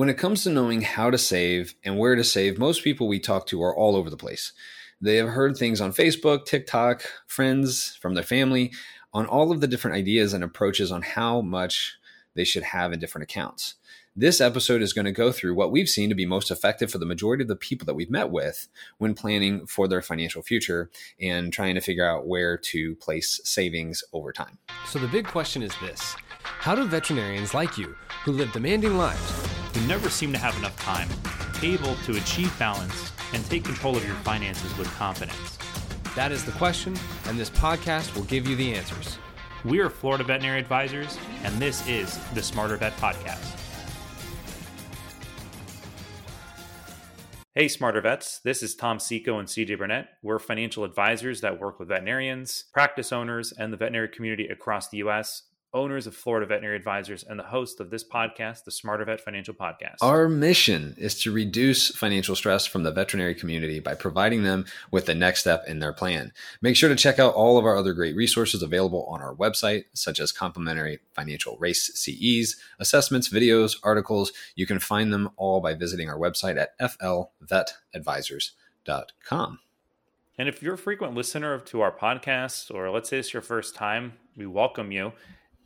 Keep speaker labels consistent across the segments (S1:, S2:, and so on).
S1: When it comes to knowing how to save and where to save, most people we talk to are all over the place. They have heard things on Facebook, TikTok, friends from their family on all of the different ideas and approaches on how much they should have in different accounts. This episode is going to go through what we've seen to be most effective for the majority of the people that we've met with when planning for their financial future and trying to figure out where to place savings over time.
S2: So, the big question is this How do veterinarians like you, who live demanding lives,
S3: who never seem to have enough time, able to achieve balance and take control of your finances with confidence?
S2: That is the question, and this podcast will give you the answers.
S3: We are Florida Veterinary Advisors, and this is the Smarter Vet Podcast. Hey, Smarter Vets. This is Tom Seco and CJ Burnett. We're financial advisors that work with veterinarians, practice owners, and the veterinary community across the U.S owners of Florida Veterinary Advisors, and the host of this podcast, the Smarter Vet Financial Podcast.
S1: Our mission is to reduce financial stress from the veterinary community by providing them with the next step in their plan. Make sure to check out all of our other great resources available on our website, such as complimentary financial RACE CEs, assessments, videos, articles. You can find them all by visiting our website at flvetadvisors.com.
S3: And if you're a frequent listener to our podcast, or let's say it's your first time, we welcome you.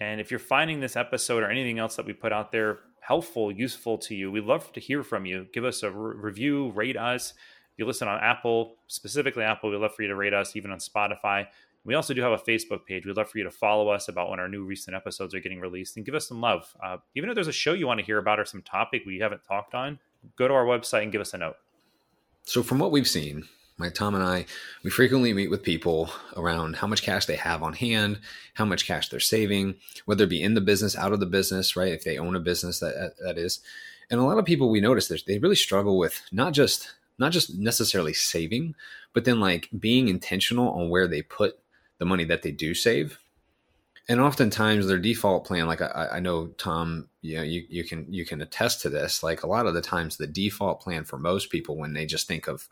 S3: And if you're finding this episode or anything else that we put out there helpful, useful to you, we'd love to hear from you. Give us a re- review, rate us. If you listen on Apple, specifically Apple, we'd love for you to rate us, even on Spotify. We also do have a Facebook page. We'd love for you to follow us about when our new recent episodes are getting released and give us some love. Uh, even if there's a show you want to hear about or some topic we haven't talked on, go to our website and give us a note.
S1: So, from what we've seen, my Tom and I, we frequently meet with people around how much cash they have on hand, how much cash they're saving, whether it be in the business, out of the business, right? If they own a business, that that is. And a lot of people we notice they really struggle with not just not just necessarily saving, but then like being intentional on where they put the money that they do save and oftentimes their default plan like I, I, know tom you know you, you can you can attest to this like a lot of the times the default plan for most people when they just think of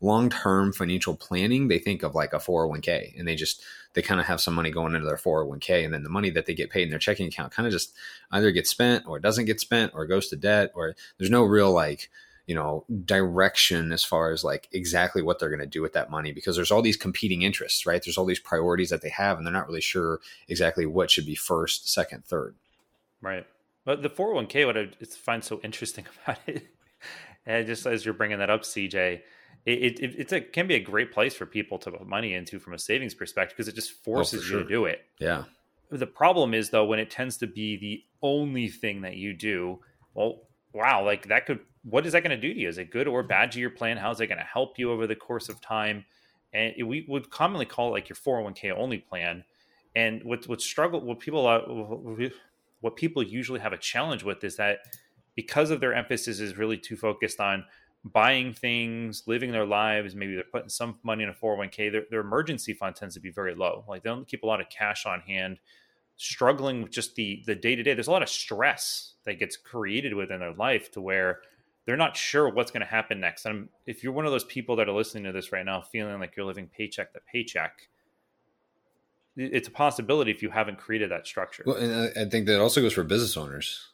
S1: long-term financial planning they think of like a 401k and they just they kind of have some money going into their 401k and then the money that they get paid in their checking account kind of just either gets spent or it doesn't get spent or goes to debt or there's no real like you know direction as far as like exactly what they're going to do with that money because there's all these competing interests right? There's all these priorities that they have and they're not really sure exactly what should be first second third.
S3: Right. But the 401k what i find so interesting about it and just as you're bringing that up cj it, it, it's a can be a great place for people to put money into from a savings perspective because it just oh, forces oh, sure. you to do it.
S1: Yeah.
S3: The problem is though when it tends to be the only thing that you do well wow like that could what is that going to do to you? Is it good or bad to your plan? How is it going to help you over the course of time? And it, we would commonly call it like your 401k only plan. And what what struggle what people uh, what people usually have a challenge with is that because of their emphasis is really too focused on buying things, living their lives, maybe they're putting some money in a 401k, their, their emergency fund tends to be very low. Like they don't keep a lot of cash on hand, struggling with just the the day to day. There's a lot of stress that gets created within their life to where they're not sure what's going to happen next. And if you're one of those people that are listening to this right now, feeling like you're living paycheck to paycheck, it's a possibility if you haven't created that structure.
S1: Well, and I think that also goes for business owners,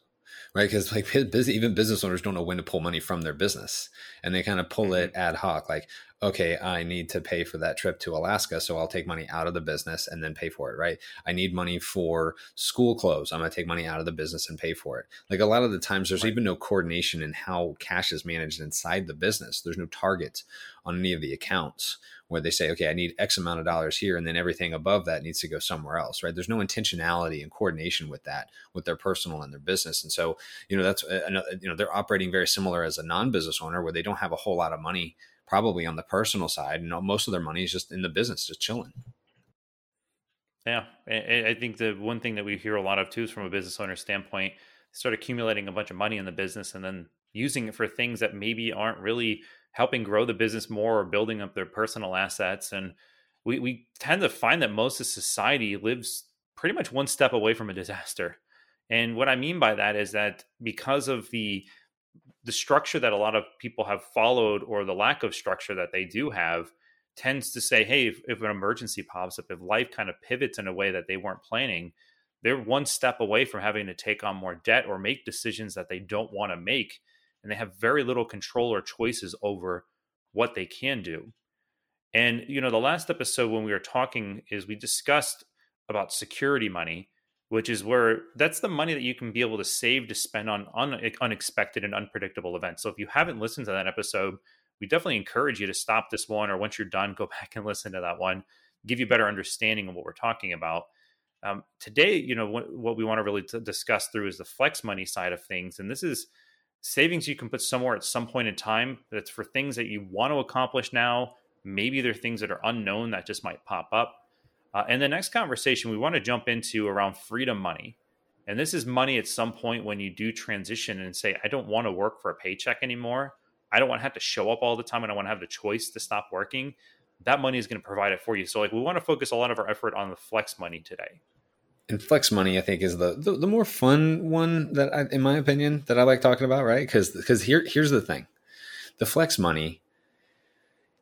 S1: right? Because like even business owners don't know when to pull money from their business, and they kind of pull mm-hmm. it ad hoc. Like, okay, I need to pay for that trip to Alaska. So I'll take money out of the business and then pay for it, right? I need money for school clothes. I'm going to take money out of the business and pay for it. Like a lot of the times, there's right. even no coordination in how cash is managed inside the business. There's no target on any of the accounts where they say, okay, I need X amount of dollars here, and then everything above that needs to go somewhere else, right? There's no intentionality and coordination with that, with their personal and their business. And so, you know, that's, uh, you know, they're operating very similar as a non business owner where they don't have a whole lot of money probably on the personal side. And most of their money is just in the business, just chilling.
S3: Yeah, I think the one thing that we hear a lot of too is from a business owner standpoint, start accumulating a bunch of money in the business and then using it for things that maybe aren't really helping grow the business more or building up their personal assets. And we, we tend to find that most of society lives pretty much one step away from a disaster. And what I mean by that is that because of the the structure that a lot of people have followed or the lack of structure that they do have tends to say hey if, if, an emergency pops up if life kind of pivots in a way that they weren't planning they're one step away from having to take on more debt or make decisions that they don't want to make. And they have very little control or choices over what they can do. And, you know, the last episode when we were talking is we discussed about security money, which is where that's the money that you can be able to save to spend on un- unexpected and unpredictable events. So if you haven't listened to that episode, we definitely encourage you to stop this one or once you're done, go back and listen to that one, give you better understanding of what we're talking about. Um, today, you know, what, what we want to really t- discuss through is the flex money side of things. And this is savings you can put somewhere at some point in time that's for things that you want to accomplish now. Maybe they're things that are unknown that just might pop up. Uh, and the next conversation we want to jump into around freedom money. And this is money at some point when you do transition and say, I don't want to work for a paycheck anymore. I don't want to have to show up all the time. And I want to have the choice to stop working. That money is going to provide it for you. So, like, we want to focus a lot of our effort on the flex money today.
S1: And flex money, I think, is the the, the more fun one that, I, in my opinion, that I like talking about, right? Because because here here's the thing, the flex money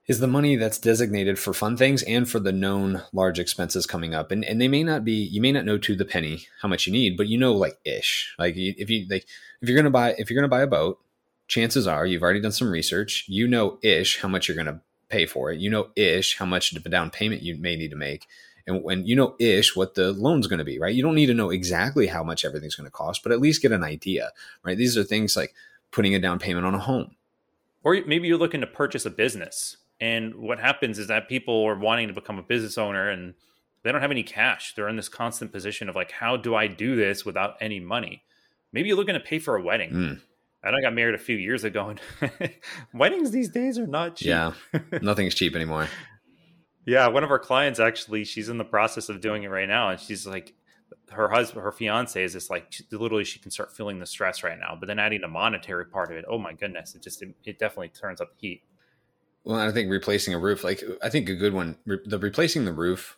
S1: is the money that's designated for fun things and for the known large expenses coming up. And and they may not be you may not know to the penny how much you need, but you know like ish. Like if you like if you're gonna buy if you're gonna buy a boat, chances are you've already done some research. You know ish how much you're gonna pay for it. You know ish how much down payment you may need to make. And when you know ish what the loan's going to be, right? You don't need to know exactly how much everything's going to cost, but at least get an idea, right? These are things like putting a down payment on a home.
S3: Or maybe you're looking to purchase a business and what happens is that people are wanting to become a business owner and they don't have any cash. They're in this constant position of like, how do I do this without any money? Maybe you're looking to pay for a wedding. Mm. And I got married a few years ago, and weddings these days are not cheap.
S1: Yeah, nothing's cheap anymore.
S3: yeah, one of our clients actually, she's in the process of doing it right now, and she's like, her husband, her fiance is just like literally she can start feeling the stress right now. But then adding the monetary part of it, oh my goodness, it just it, it definitely turns up the heat.
S1: Well, I think replacing a roof, like I think a good one, re- the replacing the roof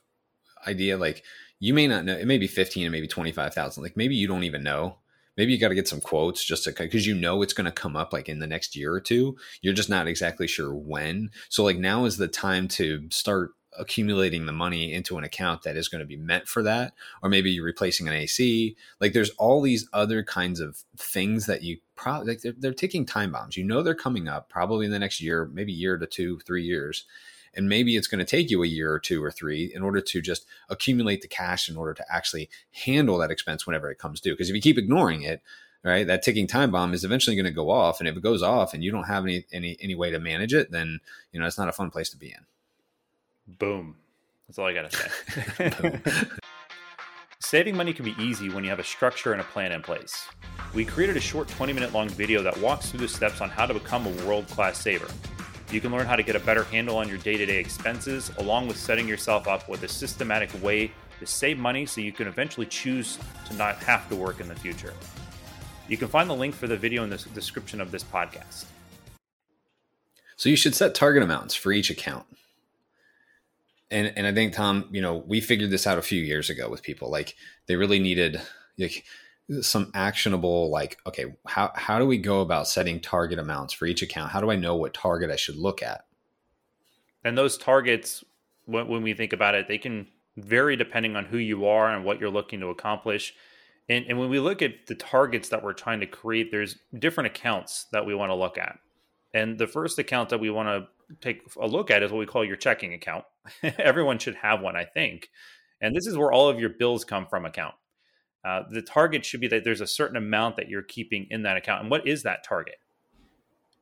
S1: idea, like you may not know, it may be 15 and maybe 25,000. Like maybe you don't even know. Maybe you got to get some quotes just to, cause you know it's going to come up like in the next year or two. You're just not exactly sure when. So like now is the time to start accumulating the money into an account that is going to be meant for that or maybe you're replacing an AC like there's all these other kinds of things that you probably like they're, they're ticking time bombs you know they're coming up probably in the next year maybe year to two three years and maybe it's going to take you a year or two or three in order to just accumulate the cash in order to actually handle that expense whenever it comes due because if you keep ignoring it right that ticking time bomb is eventually going to go off and if it goes off and you don't have any any any way to manage it then you know it's not a fun place to be in
S3: Boom. That's all I got to say. Saving money can be easy when you have a structure and a plan in place. We created a short 20 minute long video that walks through the steps on how to become a world class saver. You can learn how to get a better handle on your day to day expenses, along with setting yourself up with a systematic way to save money so you can eventually choose to not have to work in the future. You can find the link for the video in the description of this podcast.
S1: So you should set target amounts for each account and and I think Tom, you know, we figured this out a few years ago with people. Like they really needed like some actionable like okay how how do we go about setting target amounts for each account how do i know what target i should look at
S3: and those targets when, when we think about it they can vary depending on who you are and what you're looking to accomplish and, and when we look at the targets that we're trying to create there's different accounts that we want to look at and the first account that we want to take a look at is what we call your checking account. Everyone should have one, I think. And this is where all of your bills come from account. Uh, the target should be that there's a certain amount that you're keeping in that account. And what is that target?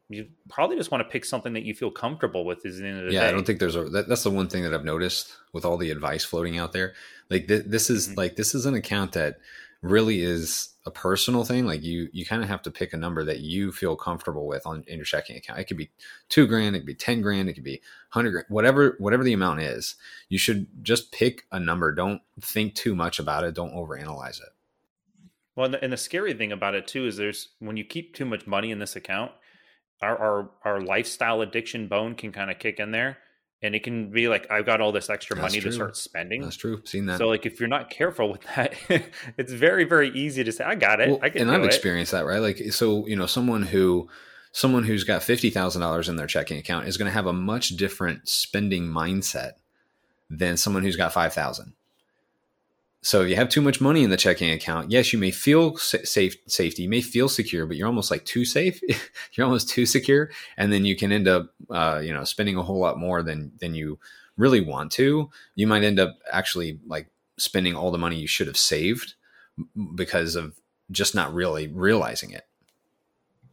S3: You probably just want to pick something that you feel comfortable with. Is the end of the
S1: yeah,
S3: day.
S1: I don't think there's a. That, that's the one thing that I've noticed with all the advice floating out there. Like th- this is mm-hmm. like this is an account that really is a personal thing like you you kind of have to pick a number that you feel comfortable with on in your checking account. It could be two grand it could be 10 grand it could be 100 grand whatever whatever the amount is you should just pick a number. Don't think too much about it. Don't overanalyze it.
S3: Well and the, and the scary thing about it too is there's when you keep too much money in this account our our, our lifestyle addiction bone can kind of kick in there and it can be like i've got all this extra that's money true. to start spending.
S1: That's true. Seen that.
S3: So like if you're not careful with that it's very very easy to say i got it. Well, i can
S1: and i've
S3: it.
S1: experienced that right? Like so you know someone who someone who's got $50000 in their checking account is going to have a much different spending mindset than someone who's got 5000 so if you have too much money in the checking account, yes, you may feel safe, safety, you may feel secure, but you're almost like too safe. you're almost too secure, and then you can end up, uh, you know, spending a whole lot more than than you really want to. You might end up actually like spending all the money you should have saved because of just not really realizing it.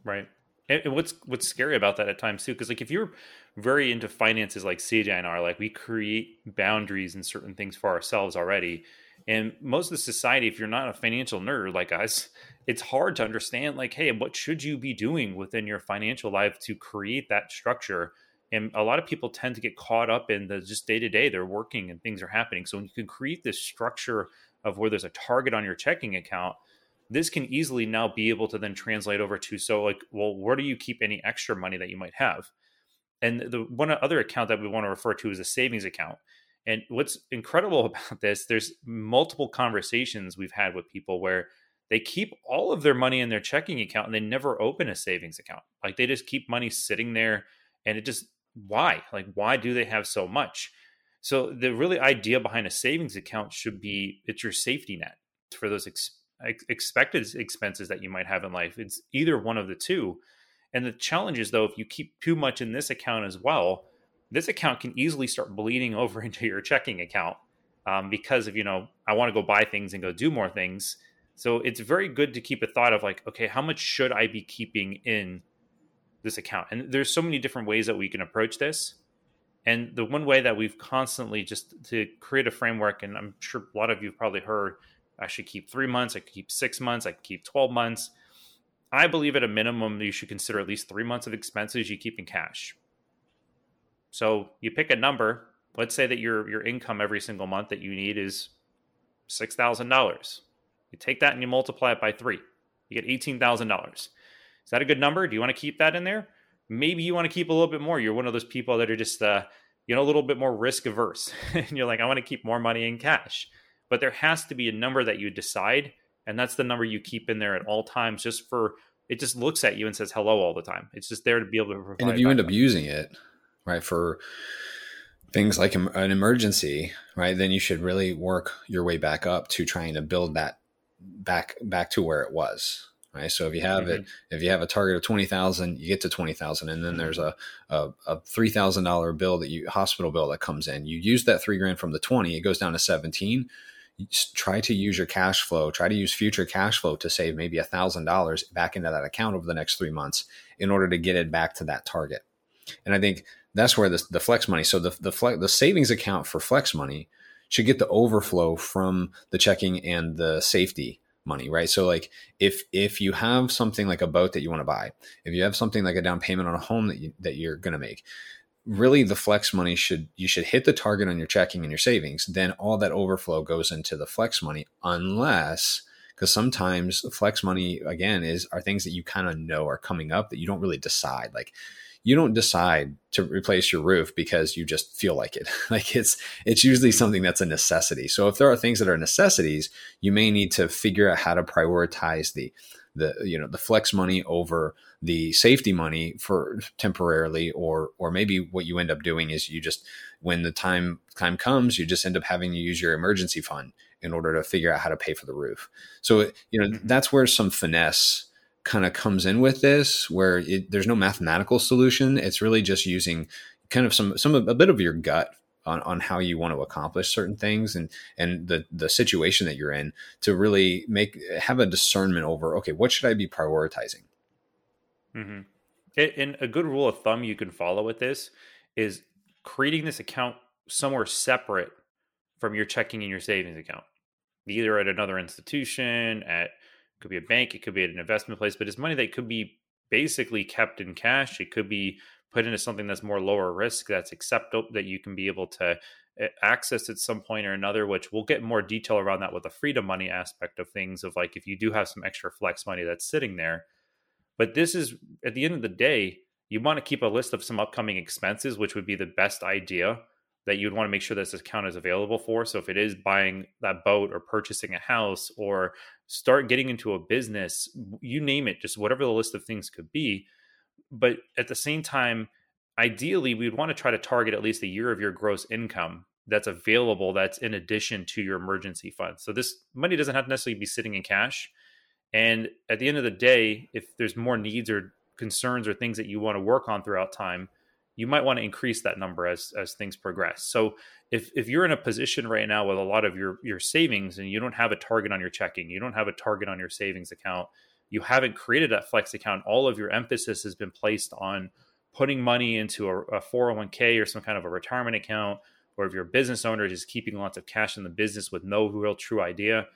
S3: Right. And what's what's scary about that at times too, because like if you're very into finances, like CJ and I are, like we create boundaries and certain things for ourselves already and most of the society, if you're not a financial nerd like us, it's hard to understand, like, hey, what should you be doing within your financial life to create that structure? And a lot of people tend to get caught up in the just day to day, they're working and things are happening. So when you can create this structure of where there's a target on your checking account, this can easily now be able to then translate over to so like well where do you keep any extra money that you might have and the one other account that we want to refer to is a savings account and what's incredible about this, there's multiple conversations we've had with people where they keep all of their money in their checking account and they never open a savings account. Like they just keep money sitting there and it just why? Like why do they have so much? So the really idea behind a savings account should be it's your safety net for those ex- expected expenses that you might have in life. It's either one of the two. And the challenge is though if you keep too much in this account as well, this account can easily start bleeding over into your checking account um, because of you know i want to go buy things and go do more things. So it's very good to keep a thought of like okay how much should i be keeping in this account? And there's so many different ways that we can approach this. And the one way that we've constantly just to create a framework and i'm sure a lot of you have probably heard i should keep three months i could keep six months i could keep 12 months. I believe at a minimum you should consider at least three months of expenses you keep in cash so you pick a number. Let's say that your your income every single month that you need is six thousand dollars. You take that and you multiply it by three. You get eighteen thousand dollars. Is that a good number? Do you want to keep that in there? Maybe you want to keep a little bit more. You're one of those people that are just uh, you know a little bit more risk averse, and you're like, I want to keep more money in cash. But there has to be a number that you decide, and that's the number you keep in there at all times, just for it just looks at you and says hello all the time. It's just there to be able to provide.
S1: And if you end up using it, right? For things like an emergency, right? Then you should really work your way back up to trying to build that back back to where it was. Right. So if you have mm-hmm. it, if you have a target of twenty thousand, you get to twenty thousand, and then mm-hmm. there's a a, a three thousand dollar bill that you hospital bill that comes in. You use that three grand from the twenty, it goes down to seventeen. You try to use your cash flow. Try to use future cash flow to save maybe a thousand dollars back into that account over the next three months in order to get it back to that target. And I think that's where the, the flex money. So the the the savings account for flex money should get the overflow from the checking and the safety money, right? So like if if you have something like a boat that you want to buy, if you have something like a down payment on a home that you that you're going to make, really the flex money should you should hit the target on your checking and your savings. Then all that overflow goes into the flex money unless because sometimes flex money again is are things that you kind of know are coming up that you don't really decide like you don't decide to replace your roof because you just feel like it. like it's it's usually something that's a necessity. So if there are things that are necessities, you may need to figure out how to prioritize the the you know the flex money over the safety money for temporarily or or maybe what you end up doing is you just when the time time comes you just end up having to use your emergency fund in order to figure out how to pay for the roof so you know mm-hmm. that's where some finesse kind of comes in with this where it, there's no mathematical solution it's really just using kind of some some a bit of your gut on, on how you want to accomplish certain things and and the the situation that you're in to really make have a discernment over okay what should i be prioritizing
S3: mm-hmm. and a good rule of thumb you can follow with this is creating this account somewhere separate from your checking and your savings account either at another institution at could be a bank, it could be an investment place, but it's money that could be basically kept in cash. It could be put into something that's more lower risk, that's acceptable, that you can be able to eh, access at some point or another. Which we'll get more detail around that with the freedom money aspect of things. Of like if you do have some extra flex money that's sitting there, but this is at the end of the day, you want to keep a list of some upcoming expenses, which would be the best idea that you'd want to make sure this account is available for. So if it is buying that boat or purchasing a house or start getting into a business, you name it, just whatever the list of things could be. But at the same time, ideally, we'd want to try to target at least a year of your gross income that's available that's in addition to your emergency fund. So this money doesn't have to necessarily be sitting in cash. And at the end of the day, if there's more needs or concerns or things that you want to work on throughout time, you might want to increase that number as as things progress. So if if you're in a position right now with a lot of your your savings and you don't have a target on your checking, you don't have a target on your savings account, you haven't created that flex account, all of your emphasis has been placed on putting money into a, a 401k or some kind of a retirement account, or if you're a business owner just keeping lots of cash in the business with no real true idea,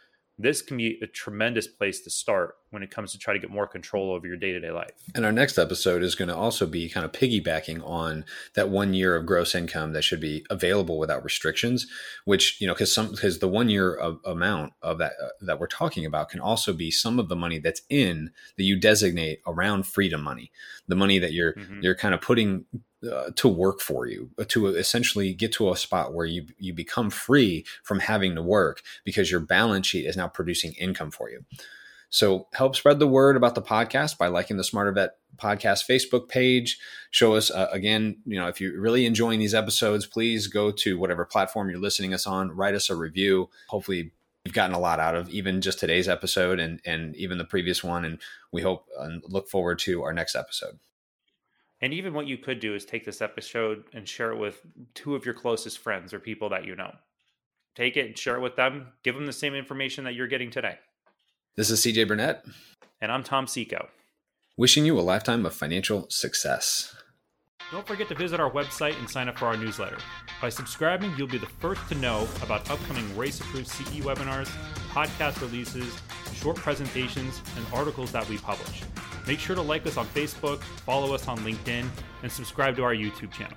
S3: this can be a tremendous place to start when it comes to try to get more control over your day-to-day life.
S1: And our next episode is going to also be kind of piggybacking on that one year of gross income that should be available without restrictions, which, you know, cuz some cuz the one year of amount of that uh, that we're talking about can also be some of the money that's in that you designate around freedom money. The money that you're mm-hmm. you're kind of putting uh, to work for you uh, to essentially get to a spot where you you become free from having to work because your balance sheet is now producing income for you so help spread the word about the podcast by liking the Smarter Vet podcast Facebook page. Show us uh, again, you know, if you're really enjoying these episodes, please go to whatever platform you're listening us on, write us a review. Hopefully you've gotten a lot out of even just today's episode and and even the previous one and we hope and look forward to our next episode.
S3: And even what you could do is take this episode and share it with two of your closest friends or people that you know. Take it and share it with them. Give them the same information that you're getting today.
S1: This is CJ Burnett.
S3: And I'm Tom Seco.
S1: Wishing you a lifetime of financial success.
S3: Don't forget to visit our website and sign up for our newsletter. By subscribing, you'll be the first to know about upcoming RACE approved CE webinars, podcast releases, short presentations, and articles that we publish. Make sure to like us on Facebook, follow us on LinkedIn, and subscribe to our YouTube channel.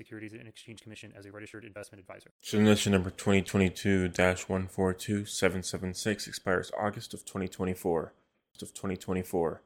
S3: Securities and Exchange Commission as a registered investment advisor.
S4: Submission number 2022-142776 expires August of 2024. Of 2024.